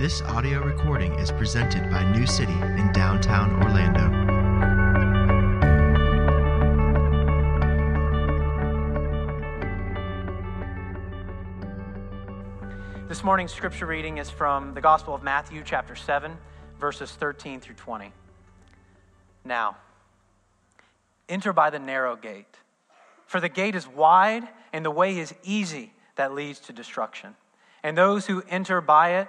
This audio recording is presented by New City in downtown Orlando. This morning's scripture reading is from the Gospel of Matthew, chapter 7, verses 13 through 20. Now, enter by the narrow gate, for the gate is wide and the way is easy that leads to destruction, and those who enter by it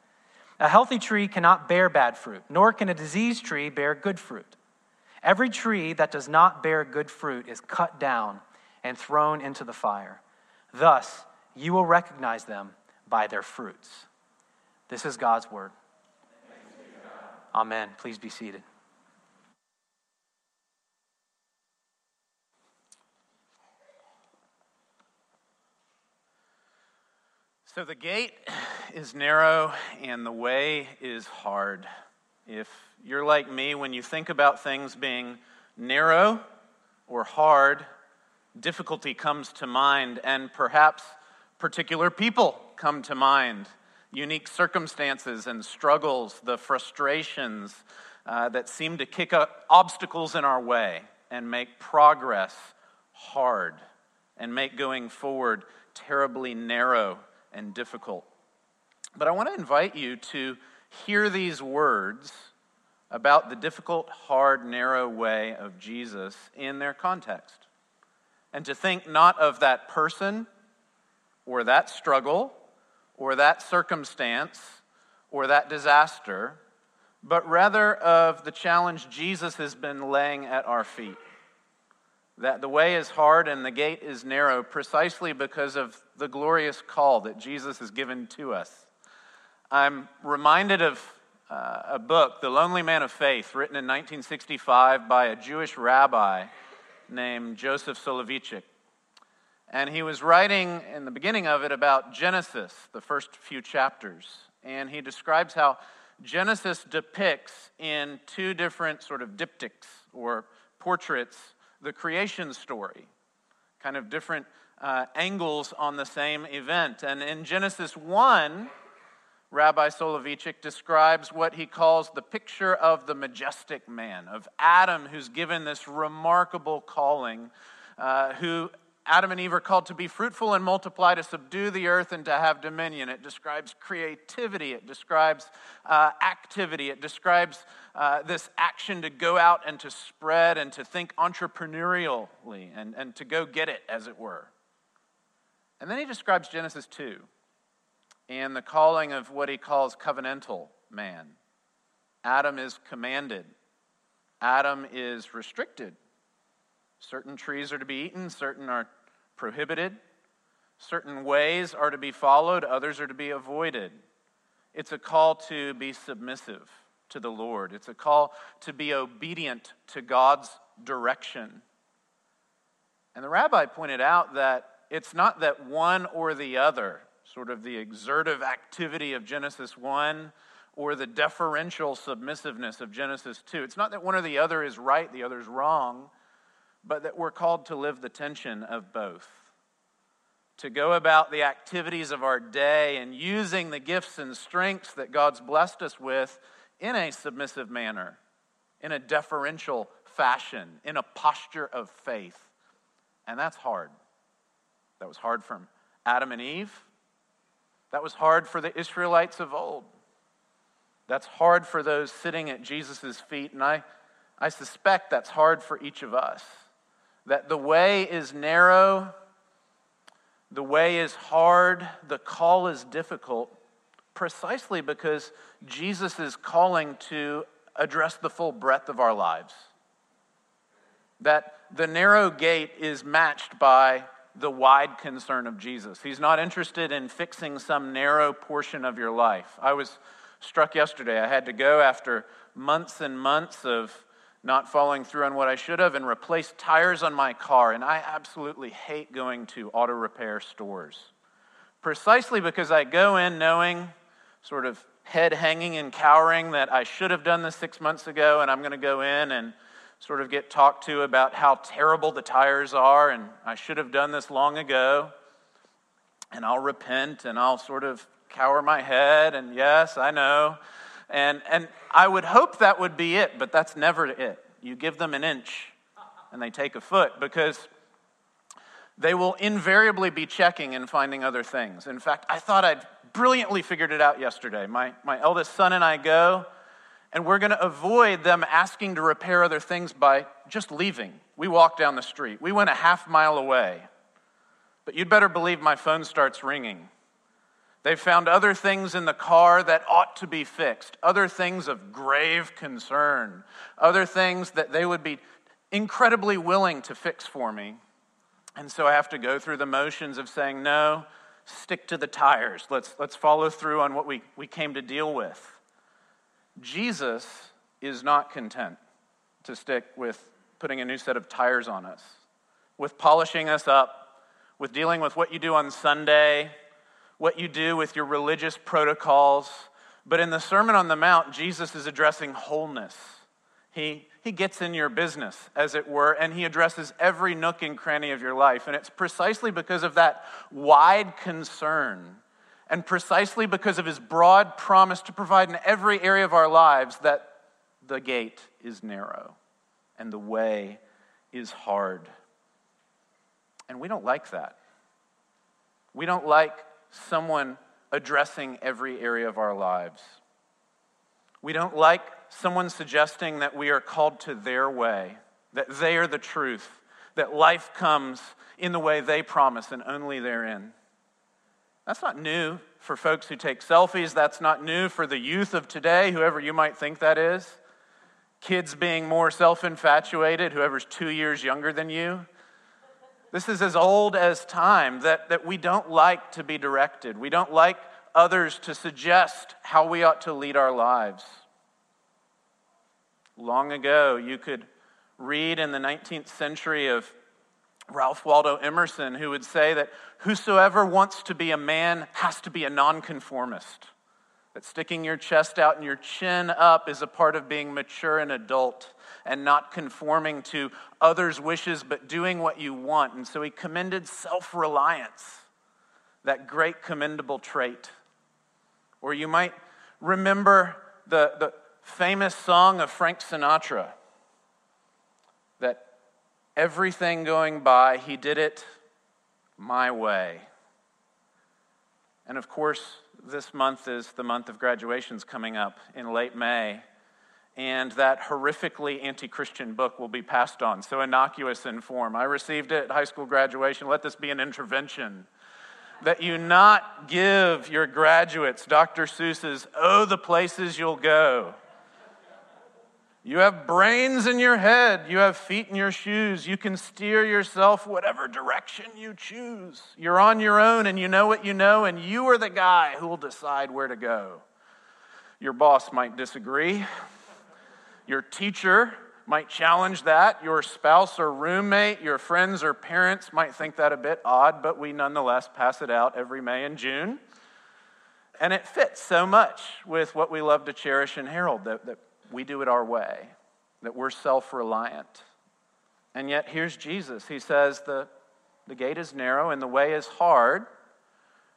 A healthy tree cannot bear bad fruit, nor can a diseased tree bear good fruit. Every tree that does not bear good fruit is cut down and thrown into the fire. Thus, you will recognize them by their fruits. This is God's word. Amen. Please be seated. So the gate is narrow and the way is hard. If you're like me, when you think about things being narrow or hard, difficulty comes to mind, and perhaps particular people come to mind. Unique circumstances and struggles, the frustrations uh, that seem to kick up obstacles in our way and make progress hard and make going forward terribly narrow and difficult. But I want to invite you to hear these words about the difficult, hard, narrow way of Jesus in their context. And to think not of that person or that struggle or that circumstance or that disaster, but rather of the challenge Jesus has been laying at our feet that the way is hard and the gate is narrow precisely because of the glorious call that Jesus has given to us. I'm reminded of uh, a book, The Lonely Man of Faith, written in 1965 by a Jewish rabbi named Joseph Soloveitchik. And he was writing in the beginning of it about Genesis, the first few chapters. And he describes how Genesis depicts in two different sort of diptychs or portraits the creation story, kind of different uh, angles on the same event. And in Genesis 1, Rabbi Soloveitchik describes what he calls the picture of the majestic man, of Adam, who's given this remarkable calling, uh, who Adam and Eve are called to be fruitful and multiply, to subdue the earth and to have dominion. It describes creativity, it describes uh, activity, it describes uh, this action to go out and to spread and to think entrepreneurially and, and to go get it, as it were. And then he describes Genesis 2 and the calling of what he calls covenantal man. Adam is commanded, Adam is restricted. Certain trees are to be eaten, certain are prohibited. Certain ways are to be followed, others are to be avoided. It's a call to be submissive to the Lord, it's a call to be obedient to God's direction. And the rabbi pointed out that it's not that one or the other, sort of the exertive activity of Genesis 1 or the deferential submissiveness of Genesis 2. It's not that one or the other is right, the other is wrong but that we're called to live the tension of both. To go about the activities of our day and using the gifts and strengths that God's blessed us with in a submissive manner, in a deferential fashion, in a posture of faith. And that's hard. That was hard from Adam and Eve. That was hard for the Israelites of old. That's hard for those sitting at Jesus' feet. And I, I suspect that's hard for each of us that the way is narrow, the way is hard, the call is difficult, precisely because Jesus is calling to address the full breadth of our lives. That the narrow gate is matched by the wide concern of Jesus. He's not interested in fixing some narrow portion of your life. I was struck yesterday. I had to go after months and months of not following through on what I should have and replace tires on my car. And I absolutely hate going to auto repair stores. Precisely because I go in knowing, sort of head hanging and cowering, that I should have done this six months ago, and I'm going to go in and sort of get talked to about how terrible the tires are and I should have done this long ago. And I'll repent and I'll sort of cower my head and yes, I know. And, and I would hope that would be it, but that's never it. You give them an inch and they take a foot because they will invariably be checking and finding other things. In fact, I thought I'd brilliantly figured it out yesterday. My, my eldest son and I go and we're going to avoid them asking to repair other things by just leaving. We walk down the street. We went a half mile away. But you'd better believe my phone starts ringing. They've found other things in the car that ought to be fixed, other things of grave concern, other things that they would be incredibly willing to fix for me. And so I have to go through the motions of saying, no, stick to the tires. Let's, let's follow through on what we, we came to deal with. Jesus is not content to stick with putting a new set of tires on us, with polishing us up, with dealing with what you do on Sunday, what you do with your religious protocols. But in the Sermon on the Mount, Jesus is addressing wholeness. He, he gets in your business, as it were, and he addresses every nook and cranny of your life. And it's precisely because of that wide concern and precisely because of his broad promise to provide in every area of our lives that the gate is narrow and the way is hard. And we don't like that. We don't like someone addressing every area of our lives. We don't like someone suggesting that we are called to their way, that they are the truth, that life comes in the way they promise and only therein. That's not new for folks who take selfies. That's not new for the youth of today, whoever you might think that is. Kids being more self infatuated, whoever's two years younger than you. This is as old as time that, that we don't like to be directed. We don't like others to suggest how we ought to lead our lives. Long ago, you could read in the 19th century of Ralph Waldo Emerson, who would say that whosoever wants to be a man has to be a nonconformist. That sticking your chest out and your chin up is a part of being mature and adult and not conforming to others' wishes, but doing what you want. And so he commended self reliance, that great commendable trait. Or you might remember the, the famous song of Frank Sinatra everything going by, he did it my way. And of course, this month is the month of graduations coming up in late May. And that horrifically anti Christian book will be passed on, so innocuous in form. I received it at high school graduation. Let this be an intervention that you not give your graduates Dr. Seuss's Oh, the Places You'll Go. You have brains in your head. You have feet in your shoes. You can steer yourself whatever direction you choose. You're on your own and you know what you know, and you are the guy who will decide where to go. Your boss might disagree. Your teacher might challenge that. Your spouse or roommate, your friends or parents might think that a bit odd, but we nonetheless pass it out every May and June. And it fits so much with what we love to cherish and herald that, that we do it our way, that we're self reliant. And yet, here's Jesus. He says the, the gate is narrow and the way is hard,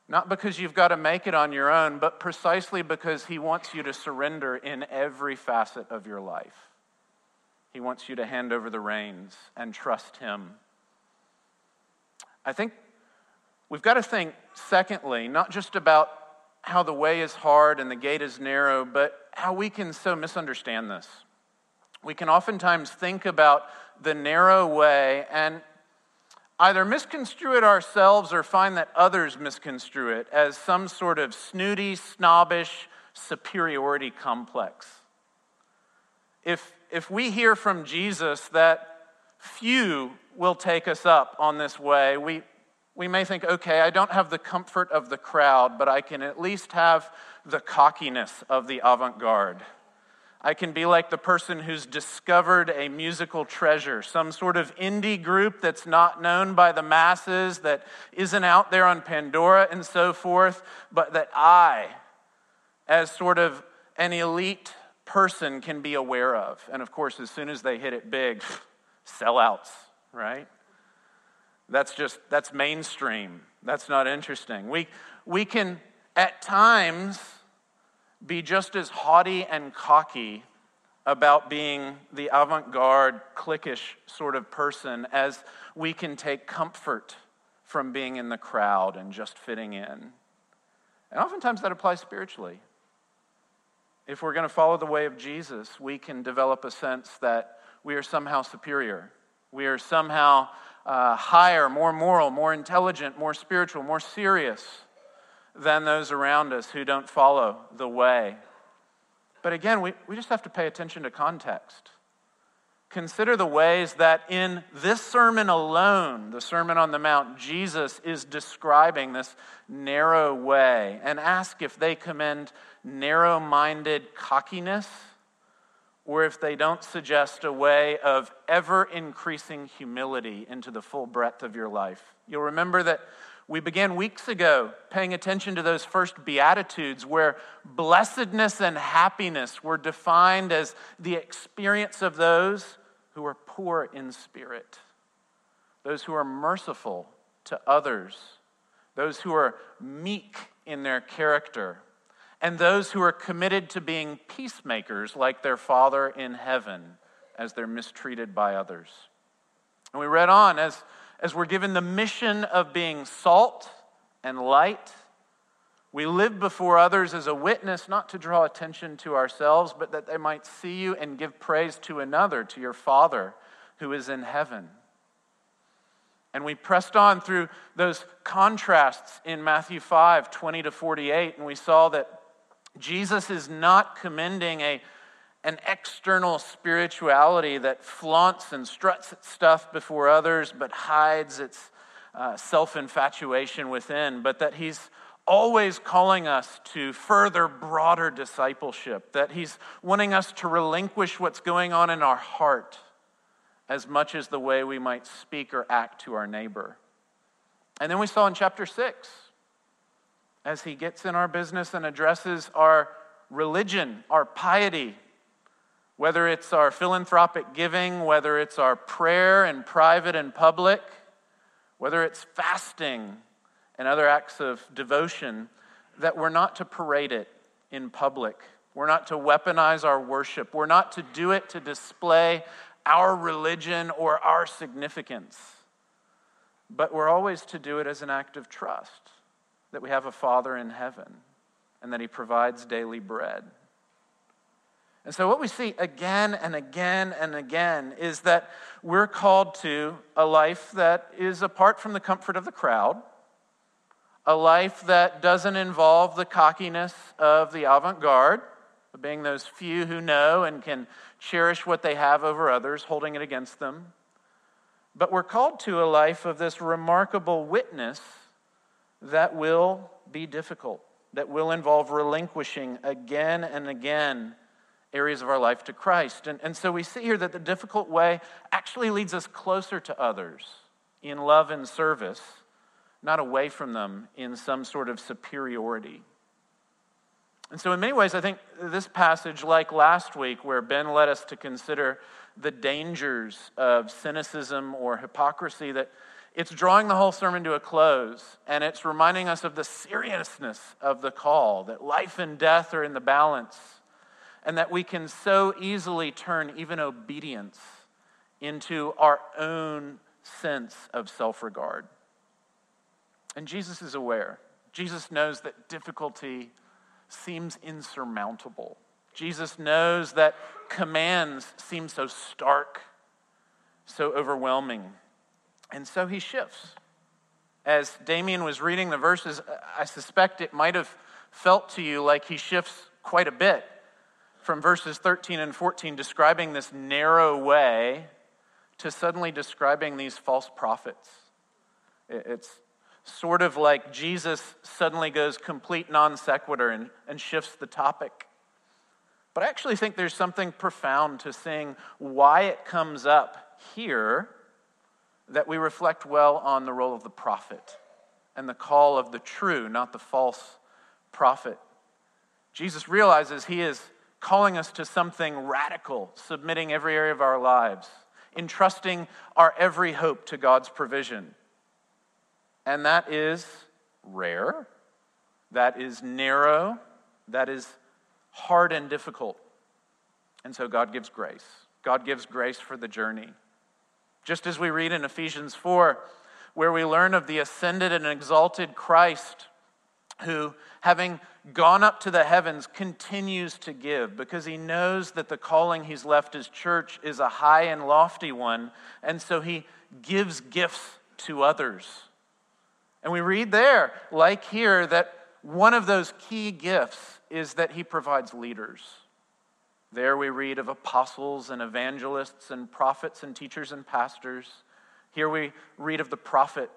not because you've got to make it on your own, but precisely because He wants you to surrender in every facet of your life. He wants you to hand over the reins and trust Him. I think we've got to think, secondly, not just about how the way is hard and the gate is narrow, but how we can so misunderstand this. We can oftentimes think about the narrow way and either misconstrue it ourselves or find that others misconstrue it as some sort of snooty, snobbish superiority complex. If, if we hear from Jesus that few will take us up on this way, we, We may think, okay, I don't have the comfort of the crowd, but I can at least have the cockiness of the avant garde. I can be like the person who's discovered a musical treasure, some sort of indie group that's not known by the masses, that isn't out there on Pandora and so forth, but that I, as sort of an elite person, can be aware of. And of course, as soon as they hit it big, sellouts, right? That's just, that's mainstream. That's not interesting. We, we can, at times, be just as haughty and cocky about being the avant garde, cliquish sort of person as we can take comfort from being in the crowd and just fitting in. And oftentimes that applies spiritually. If we're going to follow the way of Jesus, we can develop a sense that we are somehow superior. We are somehow uh, higher, more moral, more intelligent, more spiritual, more serious than those around us who don't follow the way. But again, we, we just have to pay attention to context. Consider the ways that in this sermon alone, the Sermon on the Mount, Jesus is describing this narrow way and ask if they commend narrow minded cockiness or if they don't suggest a way of ever increasing humility into the full breadth of your life. You'll remember that we began weeks ago paying attention to those first Beatitudes where blessedness and happiness were defined as the experience of those who are poor in spirit, those who are merciful to others, those who are meek in their character, and those who are committed to being peacemakers like their Father in heaven as they're mistreated by others. And we read on as as we're given the mission of being salt and light. We live before others as a witness, not to draw attention to ourselves, but that they might see you and give praise to another, to your Father who is in heaven. And we pressed on through those contrasts in Matthew 5 20 to 48, and we saw that Jesus is not commending a an external spirituality that flaunts and struts its stuff before others but hides its uh, self infatuation within, but that he's always calling us to further, broader discipleship, that he's wanting us to relinquish what's going on in our heart as much as the way we might speak or act to our neighbor. And then we saw in chapter 6, as he gets in our business and addresses our religion, our piety, whether it's our philanthropic giving, whether it's our prayer in private and public, whether it's fasting and other acts of devotion, that we're not to parade it in public. We're not to weaponize our worship. We're not to do it to display our religion or our significance. But we're always to do it as an act of trust that we have a Father in heaven and that He provides daily bread. And so, what we see again and again and again is that we're called to a life that is apart from the comfort of the crowd, a life that doesn't involve the cockiness of the avant garde, being those few who know and can cherish what they have over others, holding it against them. But we're called to a life of this remarkable witness that will be difficult, that will involve relinquishing again and again areas of our life to Christ. And, and so we see here that the difficult way actually leads us closer to others in love and service, not away from them in some sort of superiority. And so, in many ways, I think this passage, like last week, where Ben led us to consider the dangers of cynicism or hypocrisy, that it's drawing the whole sermon to a close and it's reminding us of the seriousness of the call, that life and death are in the balance and that we can so easily turn even obedience into our own sense of self regard. And Jesus is aware. Jesus knows that difficulty seems insurmountable. Jesus knows that commands seem so stark, so overwhelming. And so he shifts. As Damien was reading the verses, I suspect it might have felt to you like he shifts quite a bit from verses 13 and 14 describing this narrow way to suddenly describing these false prophets. It's sort of like Jesus suddenly goes complete non sequitur and, and shifts the topic. But I actually think there's something profound to seeing why it comes up here that we reflect well on the role of the prophet and the call of the true, not the false prophet. Jesus realizes he is calling us to something radical, submitting every area of our lives, entrusting our every hope to God's provision. And that is rare, that is narrow, that is hard and difficult. And so God gives grace. God gives grace for the journey. Just as we read in Ephesians 4, where we learn of the ascended and exalted Christ who, having gone up to the heavens, continues to give because he knows that the calling he's left his church is a high and lofty one. And so he gives gifts to others. And we read there, like here, that one of those key gifts is that he provides leaders. There we read of apostles and evangelists and prophets and teachers and pastors. Here we read of the prophet,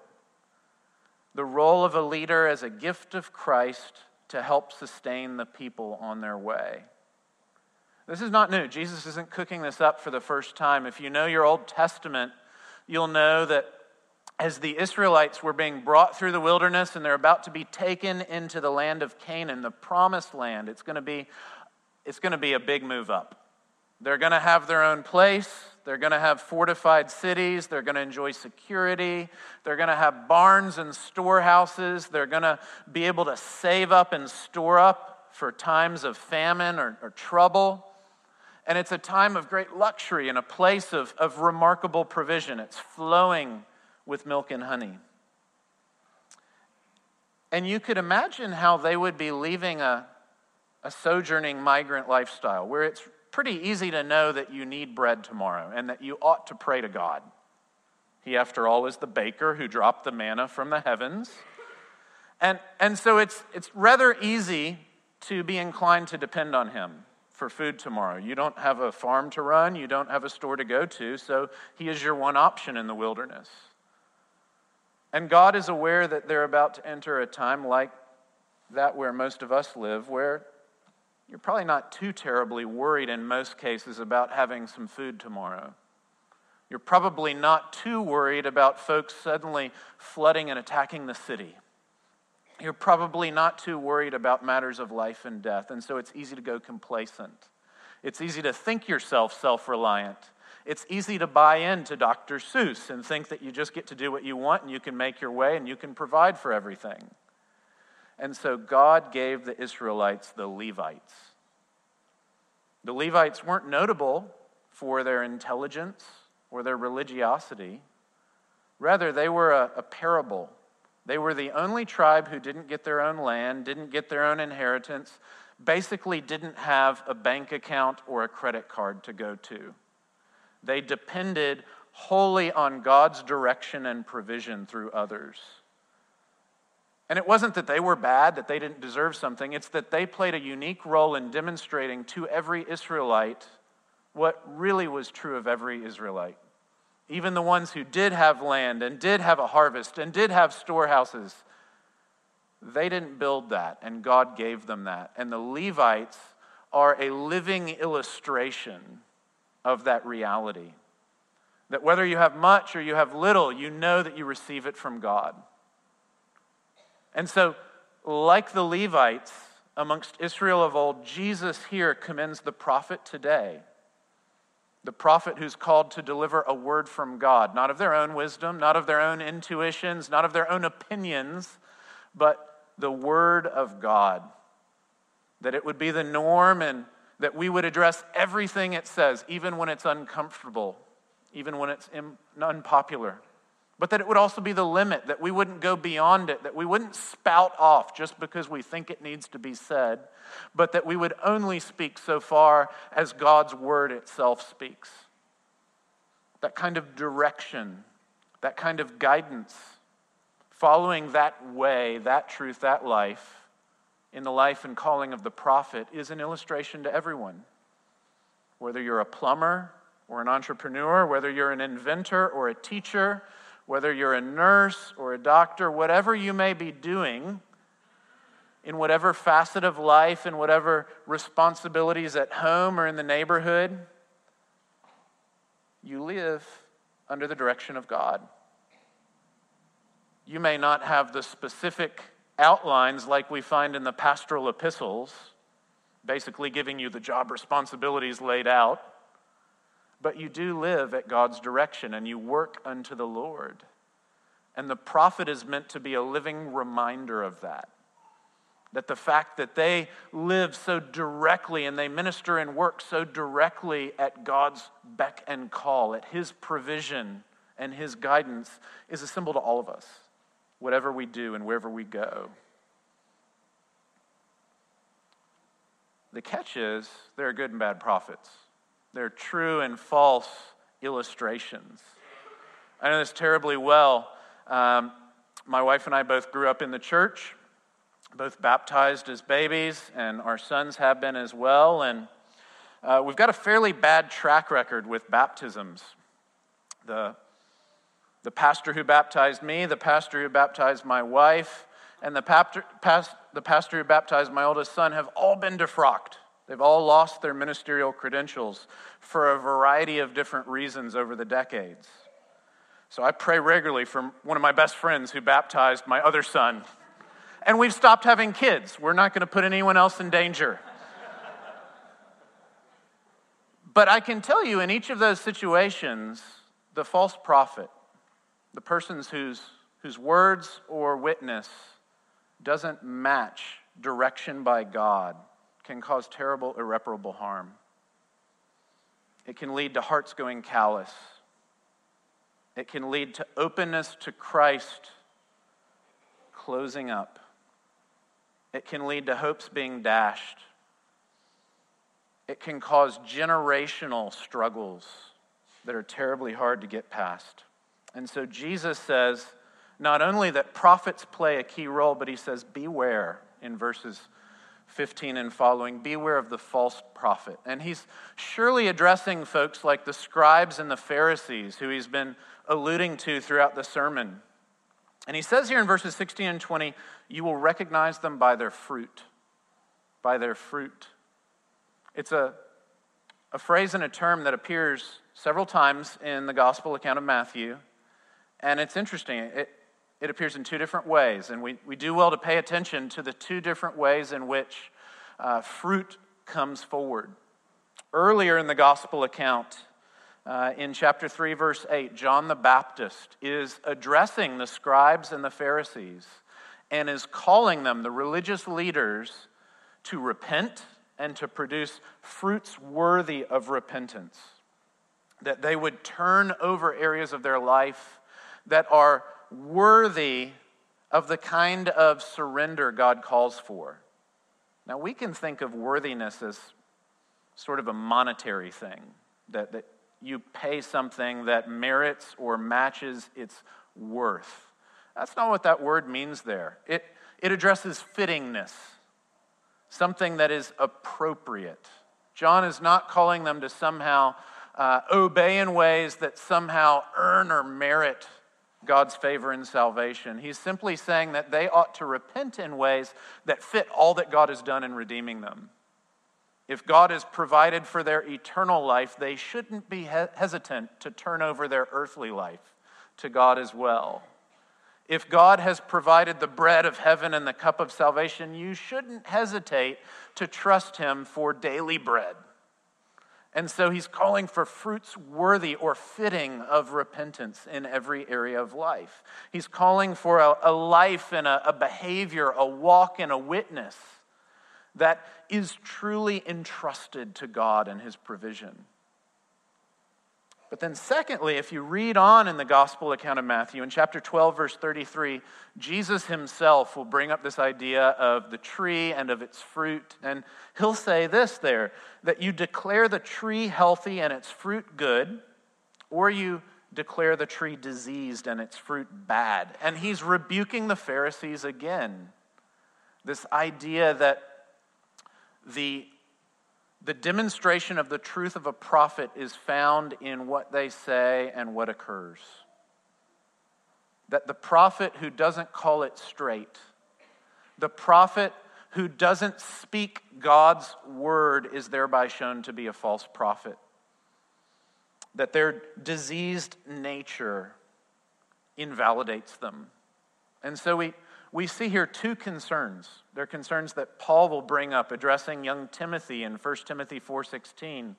the role of a leader as a gift of Christ to help sustain the people on their way. This is not new. Jesus isn't cooking this up for the first time. If you know your Old Testament, you'll know that as the Israelites were being brought through the wilderness and they're about to be taken into the land of Canaan, the promised land, it's going to be, it's going to be a big move up. They're going to have their own place. They're going to have fortified cities. They're going to enjoy security. They're going to have barns and storehouses. They're going to be able to save up and store up for times of famine or, or trouble. And it's a time of great luxury and a place of, of remarkable provision. It's flowing with milk and honey. And you could imagine how they would be leaving a, a sojourning migrant lifestyle where it's pretty easy to know that you need bread tomorrow and that you ought to pray to God. He, after all, is the baker who dropped the manna from the heavens. And, and so it's, it's rather easy to be inclined to depend on him for food tomorrow. You don't have a farm to run, you don't have a store to go to, so he is your one option in the wilderness. And God is aware that they're about to enter a time like that where most of us live, where you're probably not too terribly worried in most cases about having some food tomorrow. You're probably not too worried about folks suddenly flooding and attacking the city. You're probably not too worried about matters of life and death, and so it's easy to go complacent. It's easy to think yourself self reliant it's easy to buy into Dr. Seuss and think that you just get to do what you want and you can make your way and you can provide for everything. And so God gave the Israelites the Levites. The Levites weren't notable for their intelligence or their religiosity. Rather, they were a, a, parable. They were the only tribe who didn't get their own land, didn't get their own inheritance, basically didn't have a bank account or a credit card to go to. They depended wholly on God's direction and provision through others. And it wasn't that they were bad, that they didn't deserve something. It's that they played a unique role in demonstrating to every Israelite what really was true of every Israelite. Even the ones who did have land and did have a harvest and did have storehouses, they didn't build that, and God gave them that. And the Levites are a living illustration of that reality. That whether you have much or you have little, you know that you receive it from God. And so, like the Levites amongst Israel of old, Jesus here commends the prophet today. The prophet who's called to deliver a word from God, not of their own wisdom, not of their own intuitions, not of their own opinions, but the word of God. That it would be the norm and that we would address everything it says, even when it's uncomfortable, even when it's unpopular. But that it would also be the limit, that we wouldn't go beyond it, that we wouldn't spout off just because we think it needs to be said, but that we would only speak so far as God's word itself speaks. That kind of direction, that kind of guidance, following that way, that truth, that life in the life and calling of the prophet is an illustration to everyone. Whether you're a plumber or an entrepreneur, whether you're an inventor or a teacher, whether you're a nurse or a doctor, whatever you may be doing, in whatever facet of life, in whatever responsibilities at home or in the neighborhood, you live under the direction of God. You may not have the specific outlines like we find in the pastoral epistles, basically giving you the job responsibilities laid out, but you do live at God's direction and you work unto the Lord. And the prophet is meant to be a living reminder of that. That the fact that they live so directly and they minister and work so directly at God's beck and call, at His provision and His guidance, is a symbol to all of us, whatever we do and wherever we go. The catch is there are good and bad prophets, they're true and false illustrations. I know this terribly well. Um, my wife and I both grew up in the church both baptized as babies, and our sons have been as well. And uh, we've got a fairly bad track record with baptisms. The, the pastor who baptized me, the pastor who baptized my wife, and the, pastor, past, the pastor who baptized my oldest son have all been defrocked. They've all lost their ministerial credentials for a variety of different reasons over the decades. So I pray regularly for one of my best friends who baptized my other son and we've stopped having kids. We're not going to put anyone else in danger. but I can tell you, in each of those situations, the false prophet, the persons whose, whose words or witness doesn't match direction by God, can cause terrible, irreparable harm. It can lead to hearts going callous. It can lead to openness to Christ closing up. It can lead to hopes being dashed. It can cause generational struggles that are terribly hard to get past. And so Jesus says not only that prophets play a key role, but he says, beware in verses 15 and following, beware of the false prophet. And he's surely addressing folks like the scribes and the Pharisees, who he's been alluding to throughout the sermon. And he says here in verses 16 and 20, you will recognize them by their fruit. By their fruit. It's a, a phrase and a term that appears several times in the gospel account of Matthew. And it's interesting. It, it appears in two different ways. And we, we do well to pay attention to the two different ways in which uh, fruit comes forward. Earlier in the gospel account, uh, in chapter 3, verse 8, John the Baptist is addressing the scribes and the Pharisees and is calling them, the religious leaders, to repent and to produce fruits worthy of repentance. That they would turn over areas of their life that are worthy of the kind of surrender God calls for. Now, we can think of worthiness as sort of a monetary thing, that, that you pay something that merits or matches its worth. That's not what that word means there. It, it addresses fittingness, something that is appropriate. John is not calling them to somehow uh, obey in ways that somehow earn or merit God's favor and salvation. He's simply saying that they ought to repent in ways that fit all that God has done in redeeming them. If God has provided for their eternal life, they shouldn't be hesitant to turn over their earthly life to God as well. If God has provided the bread of heaven and the cup of salvation, you shouldn't hesitate to trust Him for daily bread. And so he's calling for fruits worthy or fitting of repentance in every area of life. He's calling for a, a life and a, a behavior, a walk and a witness that is truly entrusted to God and his provision. But then, secondly, if you read on in the gospel account of Matthew, in chapter 12, verse 33, Jesus himself will bring up this idea of the tree and of its fruit. And he'll say this there that you declare the tree healthy and its fruit good, or you declare the tree diseased and its fruit bad. And he's rebuking the Pharisees again. This idea that the, the demonstration of the truth of a prophet is found in what they say and what occurs. that the prophet who doesn't call it straight, the prophet who doesn't speak God's word, is thereby shown to be a false prophet. That their diseased nature invalidates them. And so we, we see here two concerns. They're concerns that Paul will bring up addressing young Timothy in 1 Timothy 4:16,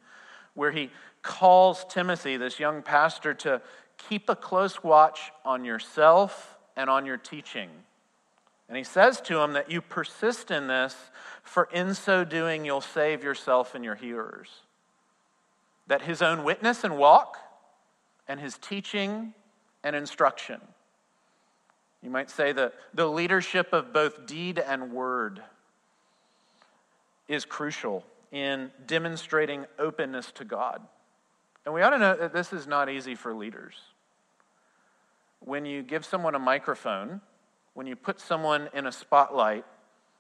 where he calls Timothy, this young pastor, to keep a close watch on yourself and on your teaching. And he says to him that you persist in this, for in so doing you'll save yourself and your hearers. That his own witness and walk and his teaching and instruction you might say that the leadership of both deed and word is crucial in demonstrating openness to God. And we ought to know that this is not easy for leaders. When you give someone a microphone, when you put someone in a spotlight,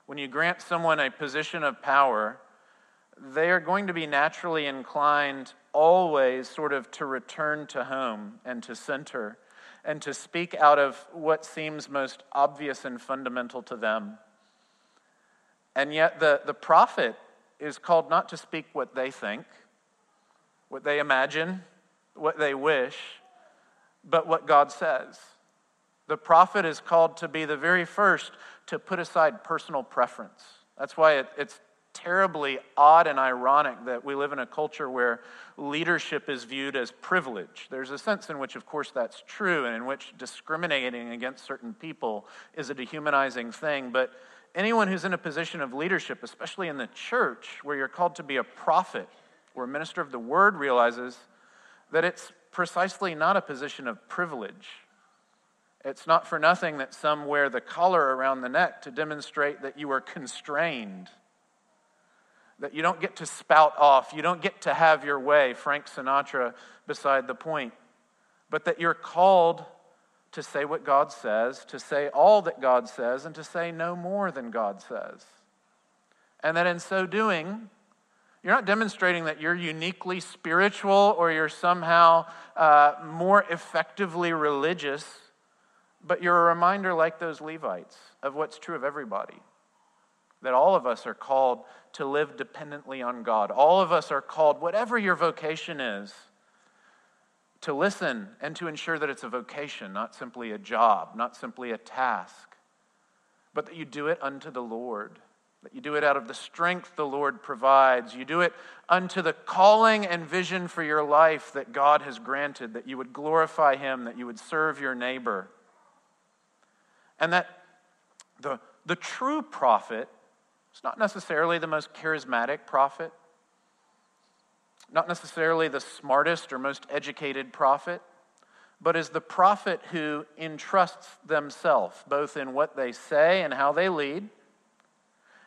when you grant someone a position of power, they are going to be naturally inclined always sort of to return to home and to center and to speak out of what seems most obvious and fundamental to them. And yet, the, the prophet is called not to speak what they think, what they imagine, what they wish, but what God says. The prophet is called to be the very first to put aside personal preference. That's why it, it's terribly odd and ironic that we live in a culture where leadership is viewed as privilege. There's a sense in which, of course, that's true, and in which discriminating against certain people is a dehumanizing thing. But anyone who's in a position of leadership, especially in the church, where you're called to be a prophet or a minister of the word, realizes that it's precisely not a position of privilege. It's not for nothing that some wear the collar around the neck to demonstrate that you are constrained that you don't get to spout off, you don't get to have your way, Frank Sinatra beside the point, but that you're called to say what God says, to say all that God says, and to say no more than God says. And that in so doing, you're not demonstrating that you're uniquely spiritual or you're somehow uh, more effectively religious, but you're a reminder, like those Levites, of what's true of everybody that all of us are called to live dependently on God. All of us are called, whatever your vocation is, to listen and to ensure that it's a vocation, not simply a job, not simply a task, but that you do it unto the Lord. That you do it out of the strength the Lord provides. You do it unto the calling and vision for your life that God has granted, that you would glorify Him, that you would serve your neighbor. And that the, the true prophet it's not necessarily the most charismatic prophet, not necessarily the smartest or most educated prophet, but is the prophet who entrusts themselves both in what they say and how they lead,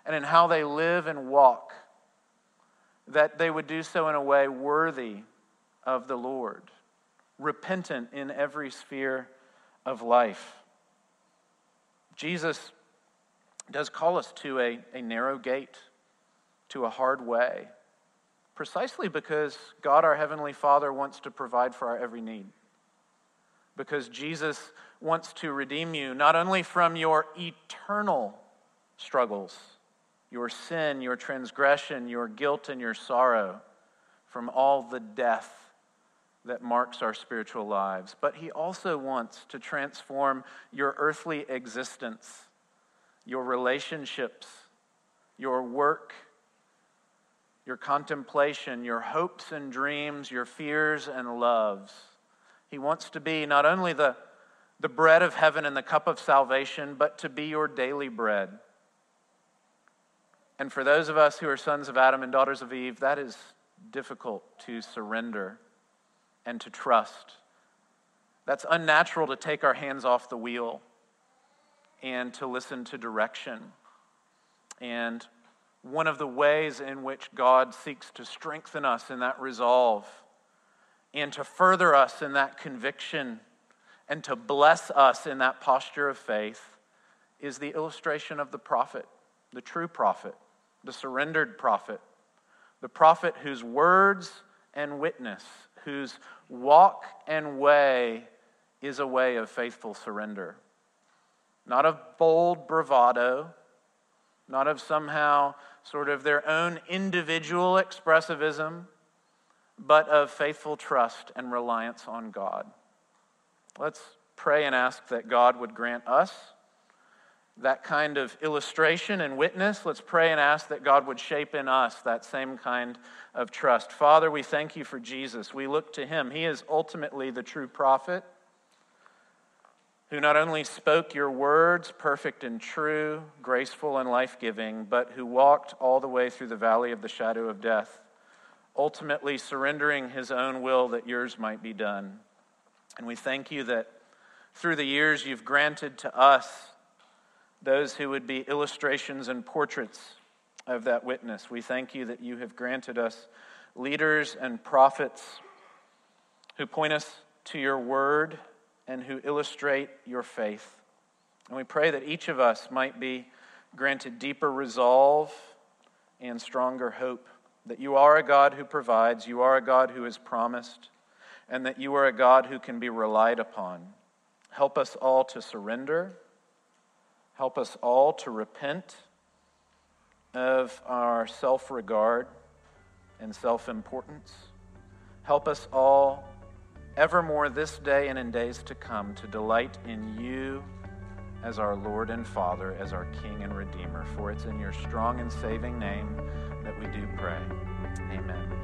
and in how they live and walk, that they would do so in a way worthy of the Lord, repentant in every sphere of life. Jesus does call us to a, a narrow gate, to a hard way, precisely because God, our Heavenly Father, wants to provide for our every need. Because Jesus wants to redeem you not only from your eternal struggles, your sin, your transgression, your guilt, and your sorrow, from all the death that marks our spiritual lives, but He also wants to transform your earthly existence your relationships, your work, your contemplation, your hopes and dreams, your fears and loves. He wants to be not only the, the bread of heaven and the cup of salvation, but to be your daily bread. And for those of us who are sons of Adam and daughters of Eve, that is difficult to surrender and to trust. That's unnatural to take our hands off the wheel and to listen to direction. And one of the ways in which God seeks to strengthen us in that resolve and to further us in that conviction and to bless us in that posture of faith is the illustration of the prophet, the true prophet, the surrendered prophet, the prophet whose words and witness, whose walk and way is a way of faithful surrender. Not of bold bravado, not of somehow sort of their own individual expressivism, but of faithful trust and reliance on God. Let's pray and ask that God would grant us that kind of illustration and witness. Let's pray and ask that God would shape in us that same kind of trust. Father, we thank you for Jesus. We look to him. He is ultimately the true prophet who not only spoke your words, perfect and true, graceful and life giving, but who walked all the way through the valley of the shadow of death, ultimately surrendering his own will that yours might be done. And we thank you that through the years you've granted to us those who would be illustrations and portraits of that witness. We thank you that you have granted us leaders and prophets who point us to your word and who illustrate your faith. And we pray that each of us might be granted deeper resolve and stronger hope. That you are a God who provides, you are a God who has promised, and that you are a God who can be relied upon. Help us all to surrender. Help us all to repent of our self regard and self importance. Help us all, evermore this day and in days to come, to delight in you as our Lord and Father, as our King and Redeemer. For it's in your strong and saving name that we do pray. Amen.